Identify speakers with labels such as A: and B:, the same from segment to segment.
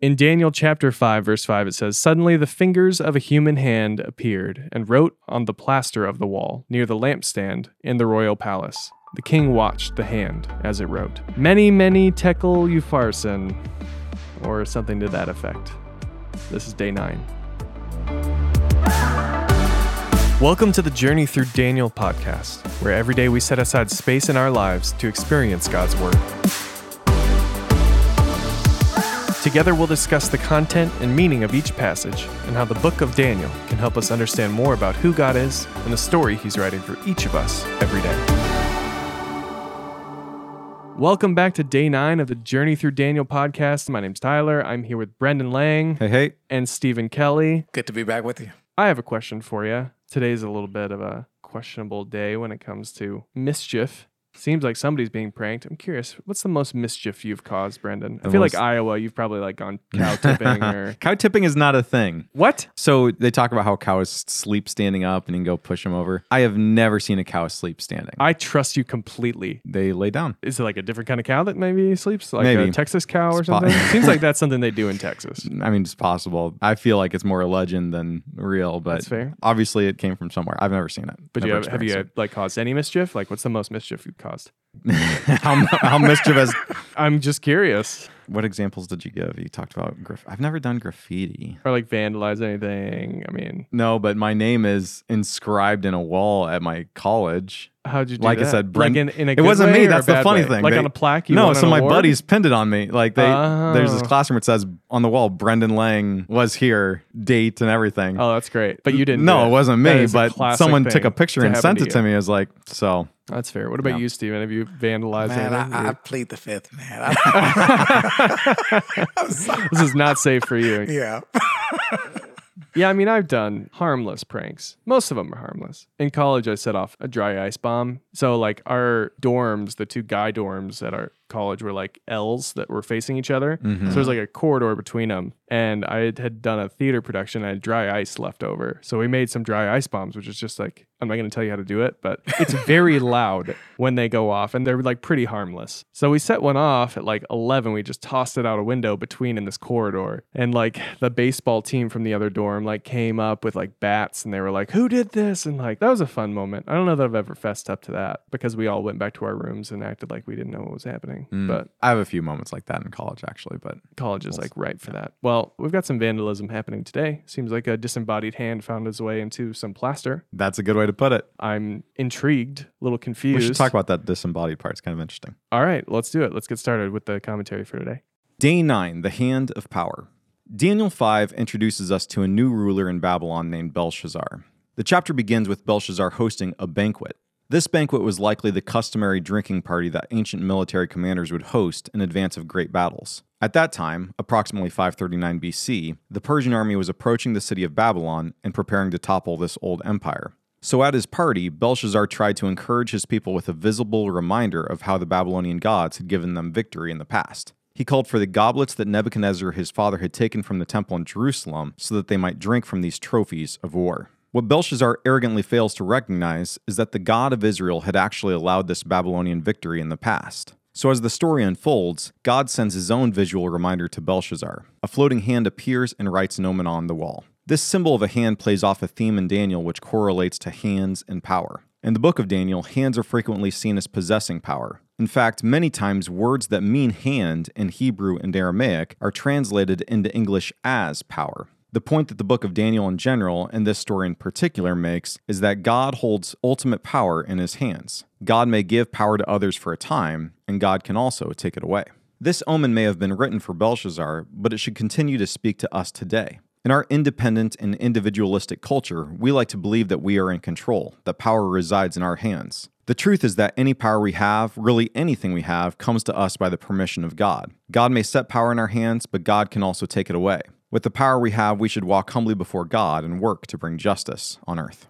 A: In Daniel chapter 5, verse 5, it says, Suddenly the fingers of a human hand appeared and wrote on the plaster of the wall near the lampstand in the royal palace. The king watched the hand as it wrote, Mene, mene tekel upharsin, or something to that effect. This is day 9. Welcome to the Journey Through Daniel podcast, where every day we set aside space in our lives to experience God's Word. Together, we'll discuss the content and meaning of each passage and how the book of Daniel can help us understand more about who God is and the story He's writing for each of us every day. Welcome back to day nine of the Journey Through Daniel podcast. My name's Tyler. I'm here with Brendan Lang
B: Hey, hey.
A: and Stephen Kelly.
C: Good to be back with you.
A: I have a question for you. Today's a little bit of a questionable day when it comes to mischief. Seems like somebody's being pranked. I'm curious, what's the most mischief you've caused, Brendan? I
B: The
A: feel like
B: most-
A: Iowa, you've probably like gone cow tipping or
B: Cow tipping is not a thing.
A: what?
B: So they talk about how cows sleep standing up and you can go push them over. I have never seen a cow sleep standing.
A: I trust you completely.
B: they lay down.
A: Is it like a different kind of cow that maybe sleeps, like a Texas cow or
B: It's po-
A: something? Seems like that's something they do in Texas.
B: I mean, it's possible. I feel like it's more a legend than real, but
A: That's fair.
B: obviously it came from somewhere. I've never seen it.
A: But you
B: Never
A: have, have you
B: experienced
A: like caused any mischief? Like, what's the most mischief you've
B: how, how mischievous?
A: I'm just curious.
B: What examples did you give? You talked about I've never done graffiti.
A: Or like vandalize anything. I mean,
B: No, but my name is inscribed in a wall at my college.
A: how'd you do
B: Like I said, Brent-
A: like in, in a
B: It wasn't me, that's the funny
A: way?
B: thing.
A: Like
B: They-
A: on a plaque. You
B: no, so my
A: award?
B: buddies pinned it on me. Like they, there's this
A: Oh.
B: classroom. It says on the wall, Brendan Lang was here, date and everything.
A: Oh, that's great. But you didn't.
B: no,
A: do
B: it wasn't me, but someone took a picture and sent it to
A: you.
B: me. I was like, so
A: That's fair. What about
B: Yeah.
A: you, Stephen? Have you vandalized
C: Man,
A: anything?
C: I, I plead the fifth, man. I- I'm sorry.
A: this is not safe for you.
C: yeah.
A: Yeah, I mean, I've done harmless pranks. Most of them are harmless. In college, I set off a dry ice bomb. So, like, our dorms, the two guy dorms at our college were like L's that were facing each other.
B: Mm-hmm.
A: So there's like a corridor between them. And I had, had done a theater production. I had dry ice left over. So we made some dry ice bombs, which is just like, I'm not going to tell you how to do it, but it's very loud when they go off and they're like pretty harmless. So we set one off at like 11. We just tossed it out a window between in this corridor. And like the baseball team from the other dorm like came up with like bats and they were like, who did this? And like, that was a fun moment. I don't know that I've ever fessed up to that because we all went back to our rooms and acted like we didn't know what was happening.
B: Mm.
A: But
B: I have a few moments like that in college, actually. But
A: college is like right for that. Well, we've got some vandalism happening today. Seems like a disembodied hand found its way into some plaster.
B: that's a good way to put it.
A: I'm intrigued, a little confused.
B: We should talk about that disembodied part. It's kind of interesting.
A: All right, let's do it. Let's get started with the commentary for today.
B: Day 9 The Hand of Power. Daniel 5 introduces us to a new ruler in Babylon named Belshazzar. The chapter begins with Belshazzar hosting a banquet. This banquet was likely the customary drinking party that ancient military commanders would host in advance of great battles. At that time, approximately 539 BC, the Persian army was approaching the city of Babylon and preparing to topple this old empire. So at his party, Belshazzar tried to encourage his people with a visible reminder of how the Babylonian gods had given them victory in the past. He called for the goblets that Nebuchadnezzar his father had taken from the temple in Jerusalem so that they might drink from these trophies of war. What Belshazzar arrogantly fails to recognize is that the God of Israel had actually allowed this Babylonian victory in the past. So, as the story unfolds, God sends his own visual reminder to Belshazzar. A floating hand appears and writes an omen on the wall. This symbol of a hand plays off a theme in Daniel which correlates to hands and power. In the book of Daniel, hands are frequently seen as possessing power. In fact, many times words that mean hand in Hebrew and Aramaic are translated into English as power. The point that the book of Daniel in general, and this story in particular, makes is that God holds ultimate power in his hands. God may give power to others for a time, and God can also take it away. This omen may have been written for Belshazzar, but it should continue to speak to us today. In our independent and individualistic culture, we like to believe that we are in control, that power resides in our hands. The truth is that any power we have, really anything we have, comes to us by the permission of God. God may set power in our hands, but God can also take it away. With the power we have, we should walk humbly before God and work to bring justice on earth.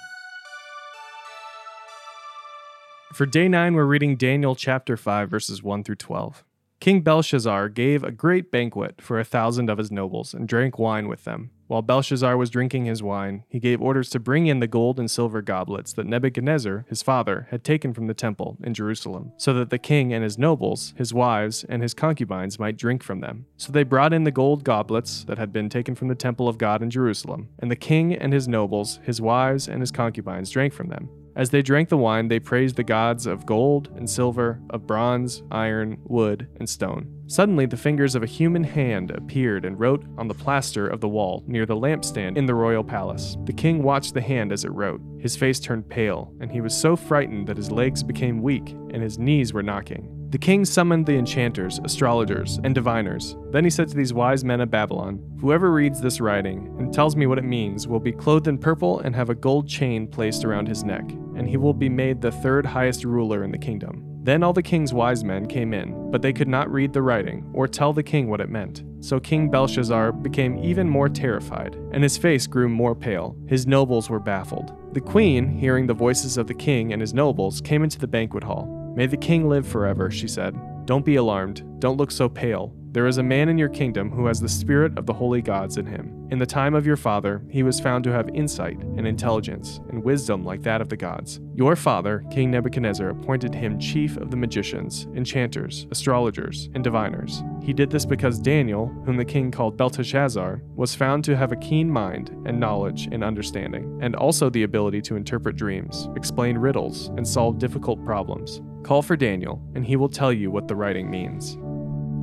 A: For day nine, we're reading Daniel chapter 5, verses 1 through 12. King Belshazzar gave a great banquet for a thousand of his nobles and drank wine with them. While Belshazzar was drinking his wine, he gave orders to bring in the gold and silver goblets that Nebuchadnezzar, his father, had taken from the temple in Jerusalem, so that the king and his nobles, his wives, and his concubines might drink from them. So they brought in the gold goblets that had been taken from the temple of God in Jerusalem, and the king and his nobles, his wives, and his concubines drank from them. As they drank the wine, they praised the gods of gold and silver, of bronze, iron, wood, and stone. Suddenly, the fingers of a human hand appeared and wrote on the plaster of the wall near the lampstand in the royal palace. The king watched the hand as it wrote. His face turned pale, and he was so frightened that his legs became weak and his knees were knocking. The king summoned the enchanters, astrologers, and diviners. Then he said to these wise men of Babylon Whoever reads this writing and tells me what it means will be clothed in purple and have a gold chain placed around his neck, and he will be made the third highest ruler in the kingdom. Then all the king's wise men came in, but they could not read the writing or tell the king what it meant. So King Belshazzar became even more terrified, and his face grew more pale. His nobles were baffled. The queen, hearing the voices of the king and his nobles, came into the banquet hall. May the king live forever, she said. Don't be alarmed. Don't look so pale. There is a man in your kingdom who has the spirit of the holy gods in him. In the time of your father, he was found to have insight and intelligence and wisdom like that of the gods. Your father, King Nebuchadnezzar, appointed him chief of the magicians, enchanters, astrologers, and diviners. He did this because Daniel, whom the king called Belteshazzar, was found to have a keen mind and knowledge and understanding, and also the ability to interpret dreams, explain riddles, and solve difficult problems. Call for Daniel, and he will tell you what the writing means.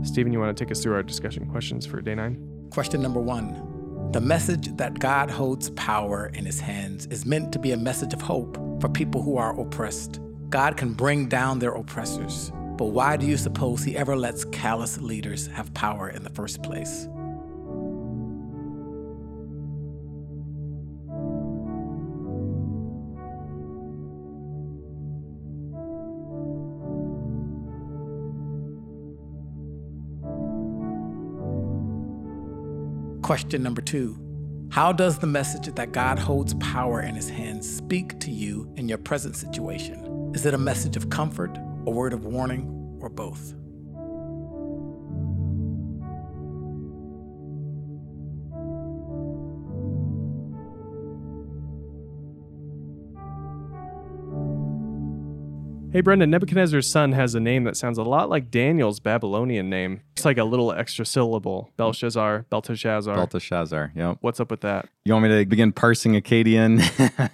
A: Stephen, you want to take us through our discussion questions for day nine?
C: Question number one The message that God holds power in his hands is meant to be a message of hope for people who are oppressed. God can bring down their oppressors, but why do you suppose he ever lets callous leaders have power in the first place? Question number two How does the message that God holds power in his hands speak to you in your present situation? Is it a message of comfort, a word of warning, or both?
A: Hey, Brendan, Nebuchadnezzar's son has a name that sounds a lot like Daniel's Babylonian name. Like a little extra syllable. Belshazzar, Belteshazzar.
B: Belteshazzar. Yep.
A: What's up with that?
B: You want me to begin parsing Akkadian?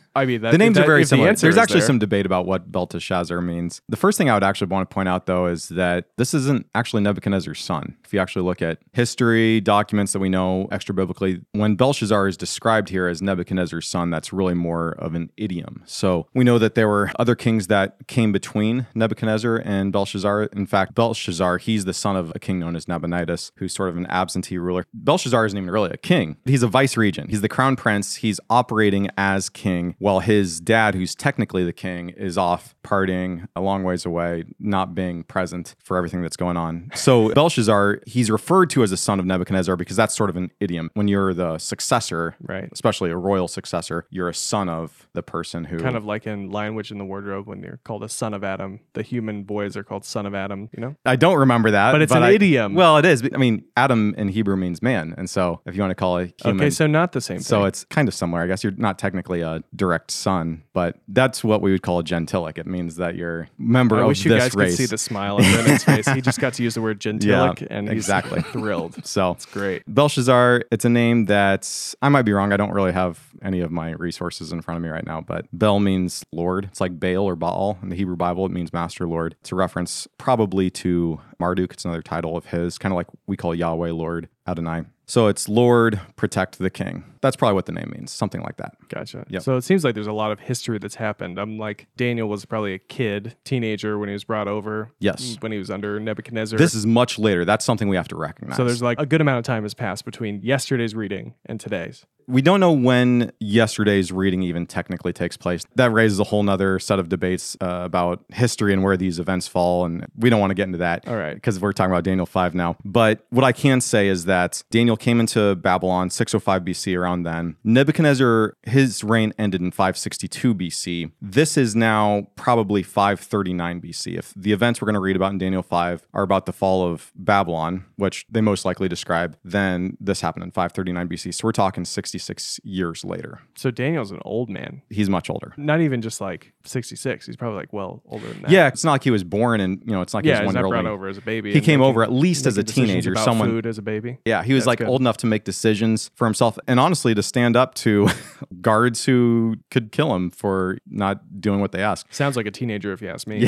A: I mean, that,
B: the names
A: that-
B: are very
A: if the
B: similar. There's actually
A: there-
B: some debate about what Belteshazzar means. The first thing I would actually want to point out, though, is that this isn't actually Nebuchadnezzar's son. If you actually look at history, documents that we know extra biblically, when Belshazzar is described here as Nebuchadnezzar's son, that's really more of an idiom. So we know that there were other kings that came between Nebuchadnezzar and Belshazzar. In fact, Belshazzar, he's the son of a king known as Nabonidus, who's sort of an absentee ruler. Belshazzar isn't even really a king. He's a vice regent. He's the crown prince. He's operating as king, while his dad, who's technically the king, is off partying a long ways away, not being present for everything that's going on. So Belshazzar, he's referred to as a son of Nebuchadnezzar because that's sort of an idiom. When you're the successor,
A: Right.
B: especially a royal successor, you're a son of the person who
A: Kind of like in Lion Witch in the Wardrobe when they're called a son of Adam. The human boys are called son of Adam, you know?
B: I don't remember that,
A: But it's an
B: I-
A: idiom.
B: Um, well, it is. I mean, Adam in Hebrew means man, and so if you want to call it human,
A: Okay, so not the same thing.
B: so it's kind of similar. I guess you're not technically a direct son, but that's what we would call a gentilic. It means that you're a member
A: I
B: of
A: wish you guys
B: race.
A: could see the smile on Brendan's face. He just got to use the word gentilic, and he's
B: exactly.
A: thrilled.
B: So
A: It's great.
B: Belshazzar, it's a name that I might be wrong. I don't really have any of my resources in front of me right now, but Bel means Lord. It's like Baal or Baal in the Hebrew Bible. It means Master Lord. It's a reference probably to Marduk. It's another title of his, kind of like we call Yahweh Lord Adonai. So it's Lord, protect the king. That's probably what the name means, something like that.
A: Gotcha.
B: Yep.
A: So it seems like there's a lot of history that's happened. I'm like Daniel was probably a kid, teenager when he was brought over.
B: Yes.
A: When he was under Nebuchadnezzar.
B: This is much later. That's something we have to recognize.
A: so there's like a good amount of time has passed between yesterday's reading and today's.
B: we don't know when yesterday's reading even technically takes place. That raises a whole nother set of debates uh, about history and where these events fall. And we don't want to get into that.
A: All right.
B: Because we're talking about Daniel 5 now. But what I can say is that Daniel came into Babylon 605 BC around then. Nebuchadnezzar, his reign ended in 562 BC. This is now probably 539 BC. If the events we're going to read about in Daniel 5 are about the fall of Babylon, which they most likely describe, then this happened in 539 BC. So we're talking 66 years later.
A: So Daniel's an old man.
B: He's much older.
A: Not even just like 66. He's probably like well older than that.
B: Yeah, it's not like he was born and, you know, it's not like
A: Yeah,
B: he was one year old.
A: brought over as a baby.
B: He came
A: making-
B: over at least as a teenager. Someone
A: food as a baby.
B: Yeah, he was
A: That's
B: like
A: good.
B: old enough to make decisions for himself and honestly to stand up to guards who could kill him for not doing what they ask.
A: Sounds like a teenager if you ask me.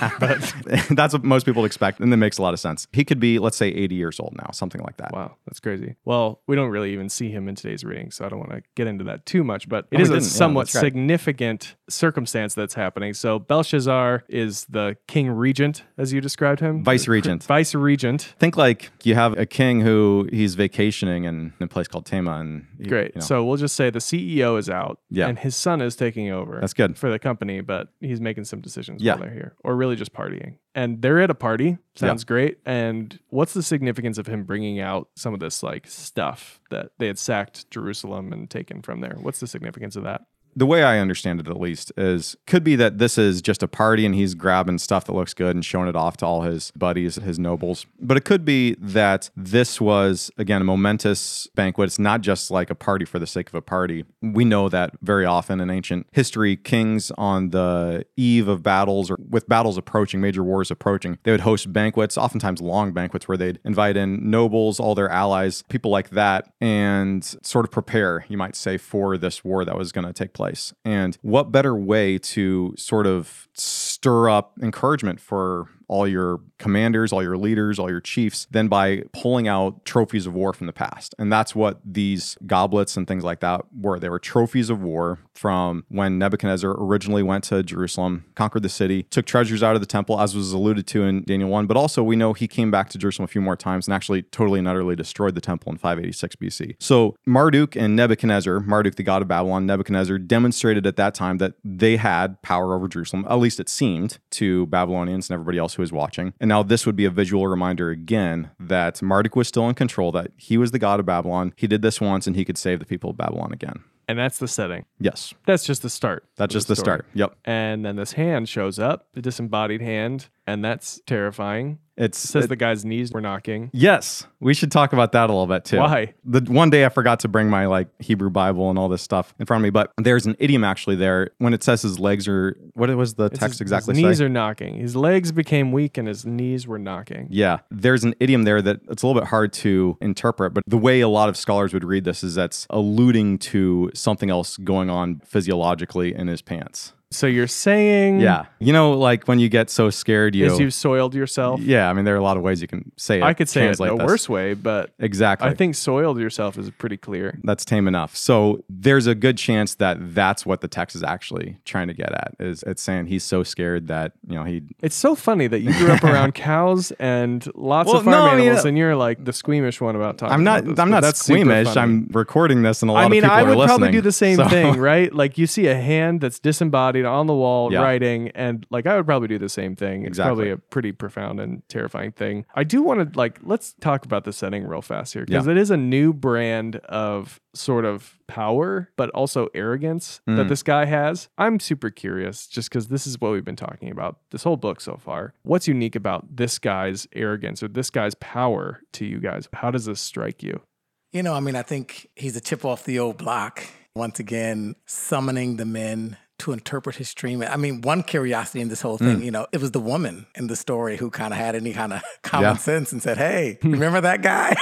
B: but that's what most people expect and that makes a lot of sense. He could be let's say 80 years old now, something like that.
A: Wow, that's crazy. Well, we don't really even see him in today's reading, so I don't want to get into that too much, but oh, it
B: Oh,
A: is a
B: didn't. Yeah,
A: somewhat
B: right.
A: significant circumstance that's happening. So Belshazzar is the king regent, as you described him.
B: Vice regent.
A: Vice regent.
B: Think like you have a king who he's vacationing in a place called Tema and he-
A: Great.
B: you know,
A: So we'll just say the CEO is out
B: Yeah.
A: and his son is taking over.
B: That's good.
A: For the company, but he's making some decisions
B: Yeah.
A: while they're here or really just partying. And they're at a party. Sounds great. And what's the significance of him bringing out some of this like stuff that they had sacked Jerusalem and taken from there? What's the significance of that?
B: The way I understand it, at least, is could be that this is just a party and he's grabbing stuff that looks good and showing it off to all his buddies, his nobles. But it could be that this was, again, a momentous banquet. It's not just like a party for the sake of a party. We know that very often in ancient history, kings on the eve of battles or with battles approaching, major wars approaching, they would host banquets, oftentimes long banquets, where they'd invite in nobles, all their allies, people like that, and sort of prepare, you might say, for this war that was going to take place. And what better way to sort of stir up encouragement for all your commanders, all your leaders, all your chiefs, than by pulling out trophies of war from the past. And that's what these goblets and things like that were. They were trophies of war from when Nebuchadnezzar originally went to Jerusalem, conquered the city, took treasures out of the temple, as was alluded to in Daniel 1. But also, we know he came back to Jerusalem a few more times and actually totally and utterly destroyed the temple in 586 BC. So Marduk and Nebuchadnezzar, Marduk, the god of Babylon, Nebuchadnezzar, demonstrated at that time that they had power over Jerusalem. At least it seemed to Babylonians and everybody else who was watching. And now this would be a visual reminder again that Marduk was still in control, that he was the god of Babylon. He did this once and he could save the people of Babylon again.
A: And that's the setting.
B: Yes,
A: That's just the start.
B: that's just the
A: story.
B: start. Yep.
A: And then this hand shows up, the disembodied hand, and that's terrifying.
B: It's
A: It says
B: it-
A: the guy's knees were knocking.
B: Yes, we should talk about that a little bit too.
A: Why?
B: The one day I forgot to bring my like Hebrew Bible and all this stuff in front of me, but there's an idiom actually there when it says his legs are. What was the
A: It's
B: text
A: his-
B: exactly
A: His knees
B: say?
A: are knocking. His legs became weak and his knees were knocking.
B: yeah, there's an idiom there that it's a little bit hard to interpret, but the way a lot of scholars would read this is that's alluding to something else going on physiologically in his pants.
A: So you're saying
B: Yeah, you know, like when you get so scared, you.
A: is you've soiled yourself?
B: yeah, I mean, there are a lot of ways you can say it.
A: I could say it a
B: this.
A: worse way, but
B: Exactly.
A: I think soiled yourself is pretty clear.
B: that's tame enough. So there's a good chance that that's what the text is actually trying to get at. Is it's saying he's so scared that you know he.
A: It's so funny that you grew up around cows and lots
B: Well,
A: of farm
B: no, I mean,
A: animals,
B: uh,
A: and you're like the squeamish one about talking.
B: I'm not. I'm not
A: that's
B: squeamish. I'm recording this, and a lot
A: I mean,
B: of people
A: I
B: are
A: would
B: listening.
A: probably do the same
B: so-
A: thing, right? Like you see a hand that's disembodied on the wall
B: Yeah.
A: writing, and like I would probably do the same thing. It's probably a pretty profound and terrifying thing. I do want to like let's talk about the setting real fast here because
B: Yeah.
A: it is a new brand of sort of power, but also arrogance that
B: Mm.
A: this guy has. I'm super curious just because this is what we've been talking about this whole book so far. What's unique about this guy's arrogance or this guy's power to you guys? How does this strike you?
C: You know, I mean, I think he's a chip off the old block. Once again, summoning the men to interpret his dream. I mean, one curiosity in this whole thing, mm. you know, it was the woman in the story who kind of had any kind of common
B: Yeah.
C: sense and said, Hey, hmm. remember that guy?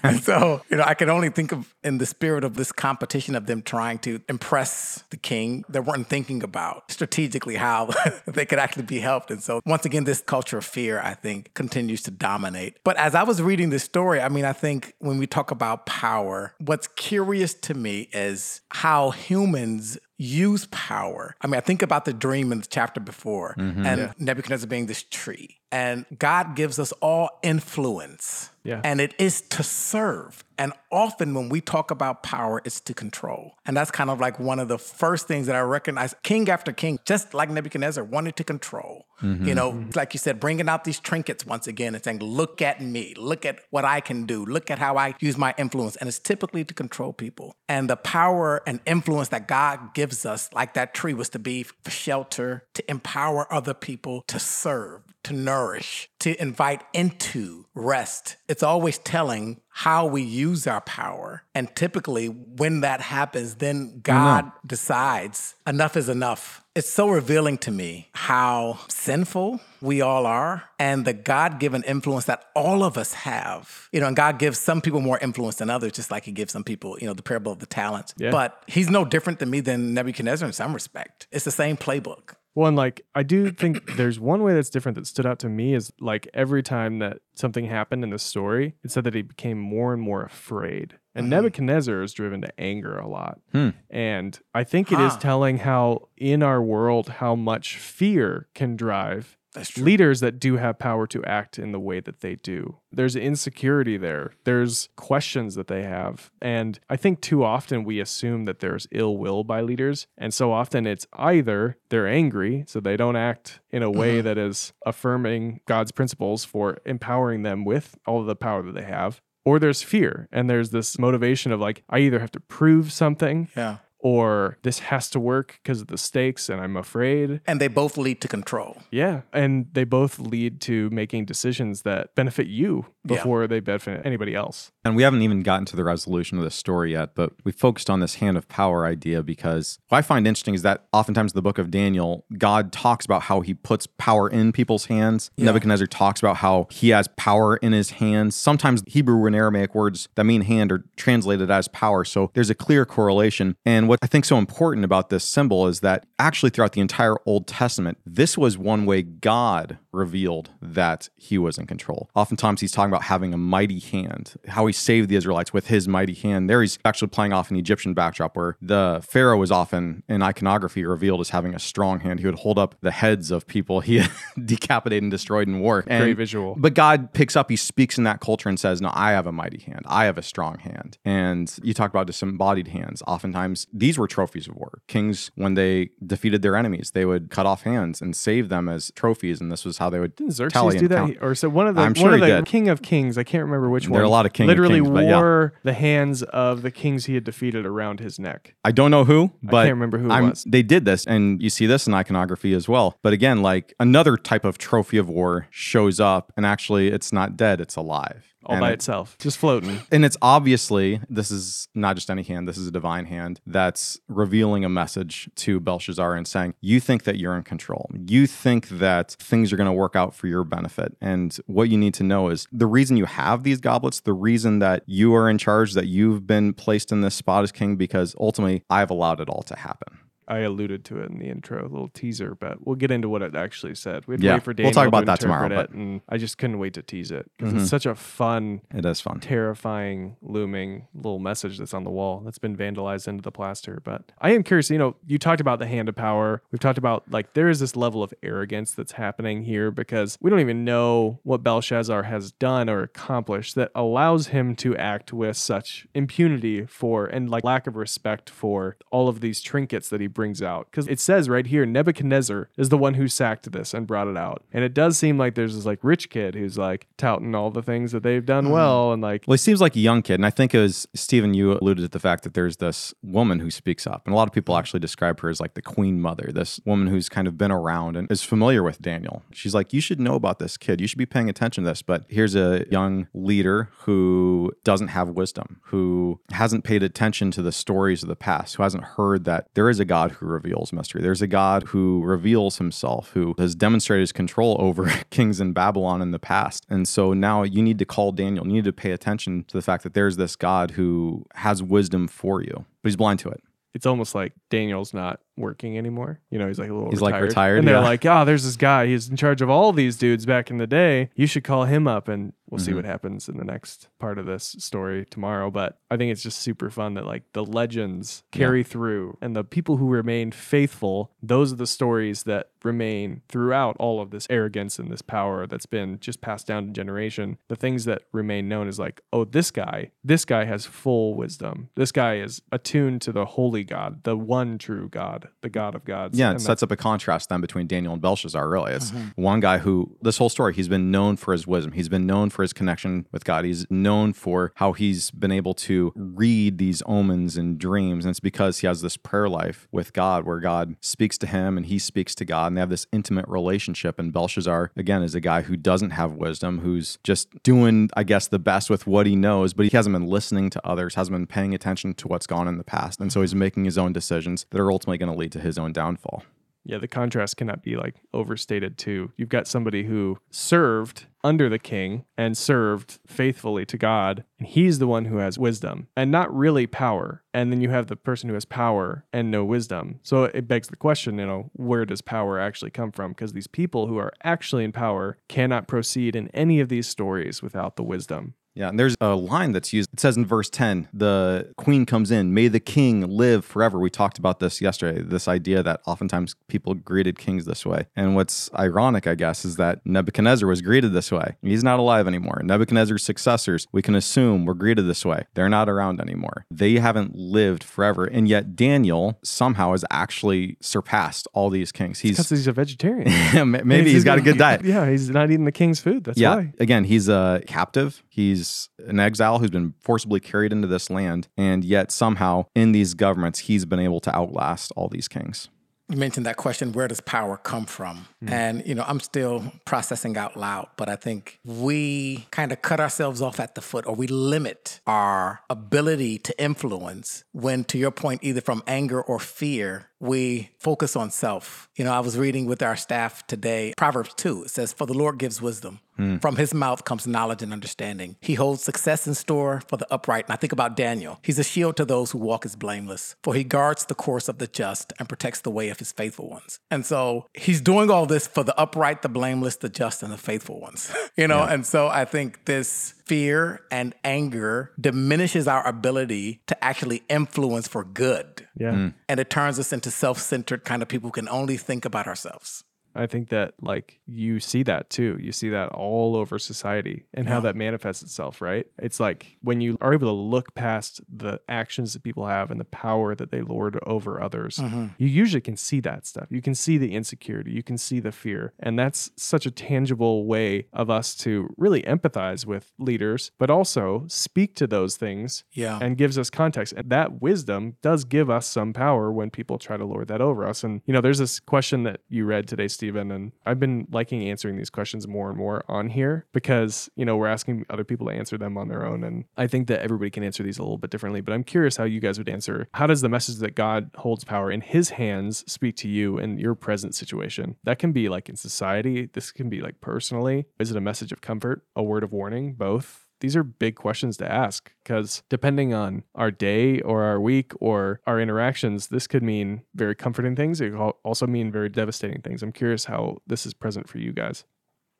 C: and so, you know, I can only think of in the spirit of this competition of them trying to impress the king, they weren't thinking about strategically how they could actually be helped. And so, once again, this culture of fear, I think, continues to dominate. But as I was reading this story, I mean, I think when we talk about power, what's curious to me is how humans use power. I mean, I think about the dream in the chapter before mm-hmm. and Nebuchadnezzar being this tree. And God gives us all influence.
A: Yeah.
C: And it is to serve. And often when we talk about power, it's to control. And that's kind of like one of the first things that I recognize. King after king, just like Nebuchadnezzar, wanted to control. Mm-hmm. You know, mm-hmm. like you said, bringing out these trinkets once again and saying, look at me, look at what I can do, look at how I use my influence. And it's typically to control people. And the power and influence that God gives us, like that tree, was to be for shelter, to empower other people, to serve, to nourish, to invite into rest. It's always telling how we use our power. And typically, when that happens, then God decides enough is enough. It's so revealing to me how sinful we all are and the God given influence that all of us have. You know, and God gives some people more influence than others, just like He gives some people, you know, the parable of the talents.
A: Yeah.
C: But He's no different than me than Nebuchadnezzar in some respect. It's the same playbook.
A: One, like, I do think there's one way that's different that stood out to me is like every time that something happened in the story, it said that he became more and more afraid. And mm-hmm. Nebuchadnezzar is driven to anger a lot. Hmm. And I think it is
C: Huh.
A: telling how in our world, how much fear can drive leaders that do have power to act in the way that they do. There's insecurity there. There's questions that they have. And I think too often we assume that there's ill will by leaders. And so often it's either they're angry, so they don't act in a way mm-hmm. that is affirming God's principles for empowering them with all of the power that they have. Or there's fear, and there's this motivation of like, I either have to prove something
C: Yeah.
A: or this has to work because of the stakes and I'm afraid.
C: And they both lead to control.
A: Yeah. And they both lead to making decisions that benefit you
C: Yeah.
A: before they benefit anybody else.
B: And we haven't even gotten to the resolution of this story yet, but we focused on this hand of power idea because what I find interesting is that oftentimes in the book of Daniel, God talks about how he puts power in people's hands. Nebuchadnezzar talks about how he has power in his hands. Sometimes Hebrew and Aramaic words that mean hand are translated as power. So there's a clear correlation. And what I think so important about this symbol is that actually throughout the entire Old Testament, this was one way God revealed that he was in control. Oftentimes he's talking about having a mighty hand, how he saved the Israelites with his mighty hand. There he's actually playing off an Egyptian backdrop where the Pharaoh was often in iconography revealed as having a strong hand. He would hold up the heads of people he had decapitated and destroyed in war. And-
A: Great visual.
B: But God picks up, he speaks in that culture and says, No, I have a mighty hand. I have a strong hand. And you talk about disembodied hands. Oftentimes, these were trophies of war. Kings, when they defeated their enemies, they would cut off hands and save them as trophies. And this was how they would
A: Didn't
B: tally
A: Xerxes do that?
B: count.
A: Or so one of the
B: I'm
A: one
B: sure
A: of the
B: did.
A: king of kings, I can't remember which one.
B: There are a lot of king of
A: literally
B: kings, but yeah.
A: wore the hands of the kings he had defeated around his neck.
B: I don't know who, but I
A: can't remember who was.
B: They did this, and you see this in iconography as well. But again, like another type of trophy of war shows up, and actually, it's not dead; it's alive.
A: All
B: And
A: by
B: it-
A: itself, just floating.
B: And it's obviously, this is not just any hand, this is a divine hand that's revealing a message to Belshazzar and saying, You think that you're in control. You think that things are going to work out for your benefit. And what you need to know is the reason you have these goblets, the reason that you are in charge, that you've been placed in this spot as king, because ultimately I've allowed it all to happen.
A: I alluded to it in the intro, a little teaser, but we'll get into what it actually said. We had to
B: Yeah,
A: wait for
B: we'll talk about
A: to
B: that tomorrow, but- Mm-hmm.
A: and I just couldn't wait to tease it because it's such a fun,
B: It is fun.
A: terrifying, looming little message that's on the wall that's been vandalized into the plaster. But I am curious, you know, you talked about the hand of power. We've talked about like there is this level of arrogance that's happening here because we don't even know what Belshazzar has done or accomplished that allows him to act with such impunity for and like lack of respect for all of these trinkets that he brings out. Because it says right here, Nebuchadnezzar is the one who sacked this and brought it out. And it does seem like there's this like rich kid who's like touting all the things that they've done mm. well and like
B: Well, he seems like a young kid. And I think it was Stephen, you alluded to the fact that there's this woman who speaks up. And a lot of people actually describe her as like the queen mother, this woman who's kind of been around and is familiar with Daniel. She's like, You should know about this kid. You should be paying attention to this. But here's a young leader who doesn't have wisdom, who hasn't paid attention to the stories of the past, who hasn't heard that there is a God who reveals mystery. There's a God who reveals himself, who has demonstrated his control over kings in Babylon in the past. And so now you need to call Daniel. You need to pay attention to the fact that there's this God who has wisdom for you, but he's blind to it.
A: it's almost like Daniel's not working anymore. You know, he's like a little
B: He's, like,
A: retired.
B: retired,
A: And they're
B: yeah.
A: like, oh, there's this guy. He's in charge of all these dudes back in the day. You should call him up and We'll see mm-hmm. what happens in the next part of this story tomorrow. But I think it's just super fun that like the legends carry through and the people who remain faithful, those are the stories that remain throughout all of this arrogance and this power that's been just passed down to generation. The things that remain known is like, oh, this guy, this guy has full wisdom. This guy is attuned to the holy God, the one true God, the God of gods.
B: Yeah, it
A: And
B: sets up a contrast then between Daniel and Belshazzar, really. It's mm-hmm. one guy who, this whole story, he's been known for his wisdom. He's been known for his connection with God. He's known for how he's been able to read these omens and dreams. And it's because he has this prayer life with God where God speaks to him and he speaks to God and they have this intimate relationship. And Belshazzar, again, is a guy who doesn't have wisdom, who's just doing, I guess, the best with what he knows, but he hasn't been listening to others, hasn't been paying attention to what's gone in the past. And so he's making his own decisions that are ultimately going to lead to his own downfall.
A: Yeah, the contrast cannot be like overstated too. You've got somebody who served under the king and served faithfully to God, and he's the one who has wisdom and not really power. And then you have the person who has power and no wisdom. So it begs the question, you know, where does power actually come from? Because these people who are actually in power cannot proceed in any of these stories without the wisdom.
B: Yeah, and there's a line that's used. It says in verse 10, the queen comes in, may the king live forever. We talked about this yesterday, this idea that oftentimes people greeted kings this way. And what's ironic, I guess, is that Nebuchadnezzar was greeted this way. He's not alive anymore. Nebuchadnezzar's successors, we can assume, were greeted this way. They're not around anymore. They haven't lived forever. And yet Daniel somehow has actually surpassed all these kings.
A: He's Because
B: He's
A: he's a vegetarian.
B: maybe he's got a good diet.
A: Yeah, he's not eating the king's food. That's
B: Yeah.
A: why.
B: Again, he's a captive. He's an exile who's been forcibly carried into this land. And yet, somehow, in these governments, he's been able to outlast all these kings.
C: You mentioned that question, where does power come from? Hmm. And, you know, I'm still processing out loud, but I think we kind of cut ourselves off at the foot or we limit our ability to influence when, to your point, either from anger or fear, we focus on self. You know, I was reading with our staff today Proverbs 2. It says, For the Lord gives wisdom. Hmm. From his mouth comes knowledge and understanding. He holds success in store for the upright. And I think about Daniel. He's a shield to those who walk as blameless, for he guards the course of the just and protects the way of his faithful ones. And so he's doing all this for the upright, the blameless, the just, and the faithful ones. you know, and so I think this fear and anger diminishes our ability to actually influence for good.
A: Yeah. Mm.
C: And it turns us into self centered kind of people who can only think about ourselves.
A: I think that like you see that too. You see that all over society and how that manifests itself, right? It's like when you are able to look past the actions that people have and the power that they lord over others, mm-hmm. you usually can see that stuff. You can see the insecurity, you can see the fear. And that's such a tangible way of us to really empathize with leaders, but also speak to those things
C: Yeah.
A: and gives us context. And that wisdom does give us some power when people try to lord that over us. And, you know, there's this question that you read today, Stephen, and I've been liking answering these questions more and more on here because, you know, we're asking other people to answer them on their own. And I think that everybody can answer these a little bit differently, but I'm curious how you guys would answer. How does the message that God holds power in his hands speak to you in your present situation? That can be like in society, this can be like personally. Is it a message of comfort, a word of warning, both? These are big questions to ask because depending on our day or our week or our interactions, this could mean very comforting things. It could also mean very devastating things. I'm curious how this is present for you guys.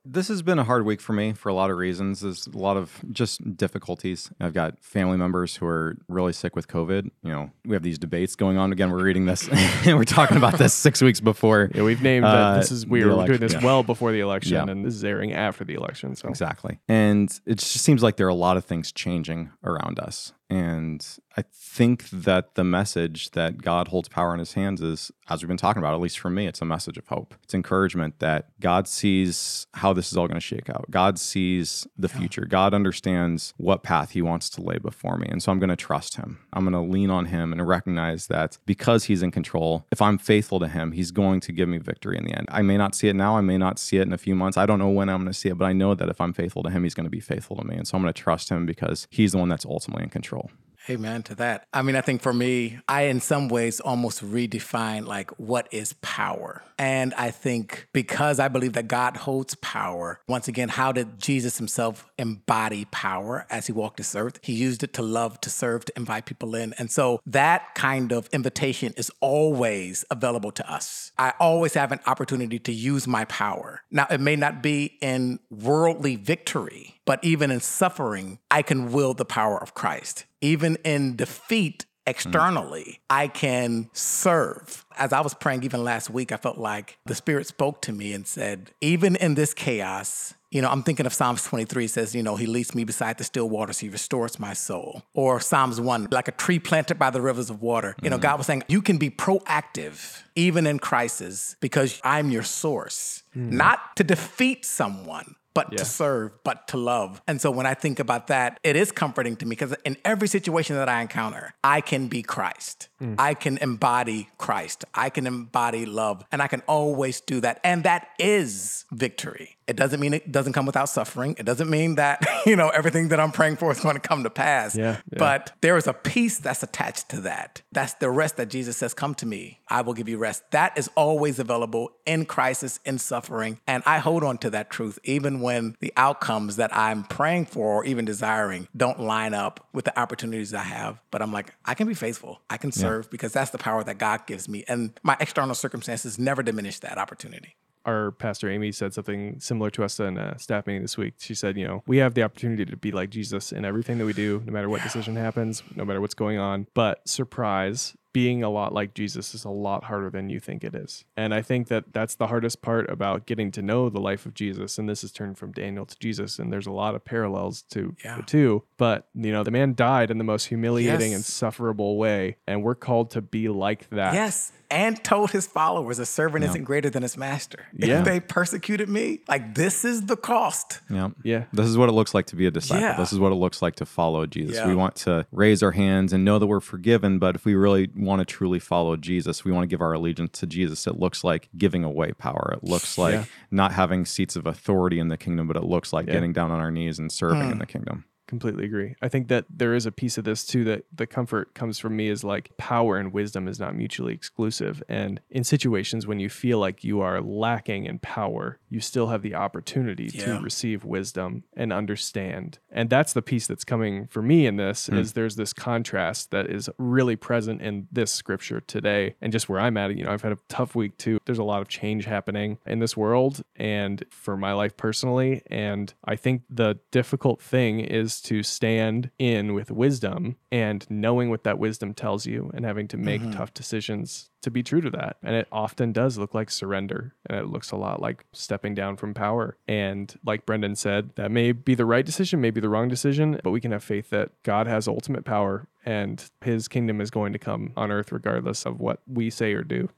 B: This has been a hard week for me for a lot of reasons. There's a lot of just difficulties. I've got family members who are really sick with COVID. You know, we have these debates going on. Again, we're reading this and we're talking about this six weeks before.
A: Yeah, we've named
B: Uh,
A: that this is we
B: the
A: are doing this
B: yeah.
A: well before the election,
B: Yeah.
A: and this is airing after the election. So
B: Exactly. And it just seems like there are a lot of things changing around us. And I think that the message that God holds power in his hands is, as we've been talking about, at least for me, it's a message of hope. It's encouragement that God sees how this is all going to shake out. God sees the future. God understands what path he wants to lay before me. And so I'm going to trust him. I'm going to lean on him and recognize that because he's in control, if I'm faithful to him, he's going to give me victory in the end. I may not see it now. I may not see it in a few months. I don't know when I'm going to see it, but I know that if I'm faithful to him, he's going to be faithful to me. And so I'm going to trust him because he's the one that's ultimately in control.
C: Amen to that. I mean, I think for me, I in some ways almost redefine like what is power. And I think because I believe that God holds power, once again, how did Jesus himself embody power as he walked this earth? He used it to love, to serve, to invite people in. And so that kind of invitation is always available to us. I always have an opportunity to use my power. Now, it may not be in worldly victory, But even in suffering, I can will the power of Christ. Even in defeat, externally, I can serve. As I was praying even last week, I felt like the Spirit spoke to me and said, even in this chaos, you know, I'm thinking of Psalms 23 says, you know, he leads me beside the still waters, he restores my soul. Or Psalms 1, like a tree planted by the rivers of water. You know, mm-hmm. God was saying, you can be proactive even in crisis because I'm your source, hmm. not to defeat someone, but
A: Yeah.
C: to serve, but to love. And so when I think about that, it is comforting to me because in every situation that I encounter, I can be Christ. Mm. I can embody Christ. I can embody love. And I can always do that. And that is victory. It doesn't mean it doesn't come without suffering. It doesn't mean that, you know, everything that I'm praying for is going to come to pass.
A: Yeah, yeah.
C: But there is a peace that's attached to that. That's the rest that Jesus says, Come to me, I will give you rest. That is always available in crisis, in suffering. And I hold on to that truth, even when the outcomes that I'm praying for or even desiring don't line up with the opportunities I have. But I'm like, I can be faithful, I can serve because that's the power that God gives me. And my external circumstances never diminish that opportunity.
A: our pastor Amy said something similar to us in a staff meeting this week. She said, you know, we have the opportunity to be like Jesus in everything that we do, no matter what decision happens, no matter what's going on. But surprise, being a lot like Jesus is a lot harder than you think it is. And I think that that's the hardest part about getting to know the life of Jesus. And this is turned from Daniel to Jesus. And there's a lot of parallels to
C: Yeah.
A: the two. But, you know, the man died in the most humiliating
C: Yes.
A: and sufferable way. And we're called to be like that.
C: Yes. And told his followers, a servant
B: Yeah.
C: isn't greater than his master.
A: Yeah.
C: If they persecuted me, like this is the cost.
B: Yeah.
A: Yeah.
B: This is what it looks like to be a disciple.
C: Yeah.
B: This is what it looks like to follow Jesus.
C: Yeah.
B: We want to raise our hands and know that we're forgiven, but if we really want to truly follow Jesus, we want to give our allegiance to Jesus. It looks like giving away power. It looks like
A: Yeah.
B: not having seats of authority in the kingdom, but it looks like
A: Yeah.
B: getting down on our knees and serving in hmm. the kingdom.
A: Completely agree. I think that there is a piece of this too that the comfort comes from me is like power and wisdom is not mutually exclusive. And in situations when you feel like you are lacking in power, you still have the opportunity
C: Yeah.
A: to receive wisdom and understand. And that's the piece that's coming for me in this hmm. is there's this contrast that is really present in this scripture today and just where I'm at. You know, I've had a tough week too. There's a lot of change happening in this world and for my life personally. And I think the difficult thing is to stand in with wisdom and knowing what that wisdom tells you and having to make mm-hmm. tough decisions to be true to that. And it often does look like surrender and it looks a lot like stepping down from power. And like Brendan said, that may be the right decision, may be the wrong decision, but we can have faith that God has ultimate power and his kingdom is going to come on earth regardless of what we say or do.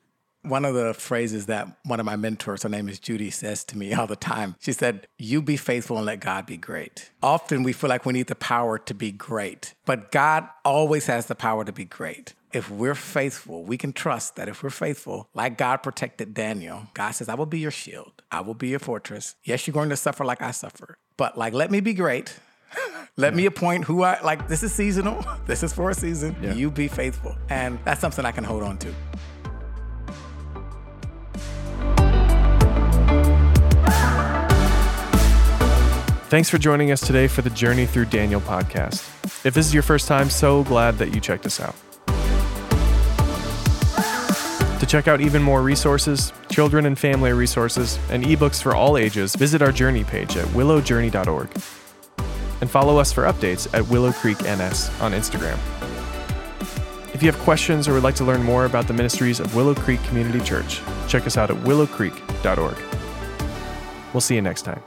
C: One of the phrases that one of my mentors, her name is Judy, says to me all the time. She said, You be faithful and let God be great. Often we feel like we need the power to be great, but God always has the power to be great. If we're faithful, we can trust that if we're faithful, like God protected Daniel, God says, I will be your shield, I will be your fortress. Yes, you're going to suffer like I suffer, but like, let me be great. Let me appoint who I like. This is seasonal. This is for a season.
A: Yeah.
C: You be faithful. And that's something I can hold on to.
A: Thanks for joining us today for the Journey Through Daniel podcast. If this is your first time, so glad that you checked us out. To check out even more resources, children and family resources, and ebooks for all ages, visit our Journey page at willowjourney.org. And follow us for updates at Willow Creek NS on Instagram. If you have questions or would like to learn more about the ministries of Willow Creek Community Church, check us out at willowcreek.org. We'll see you next time.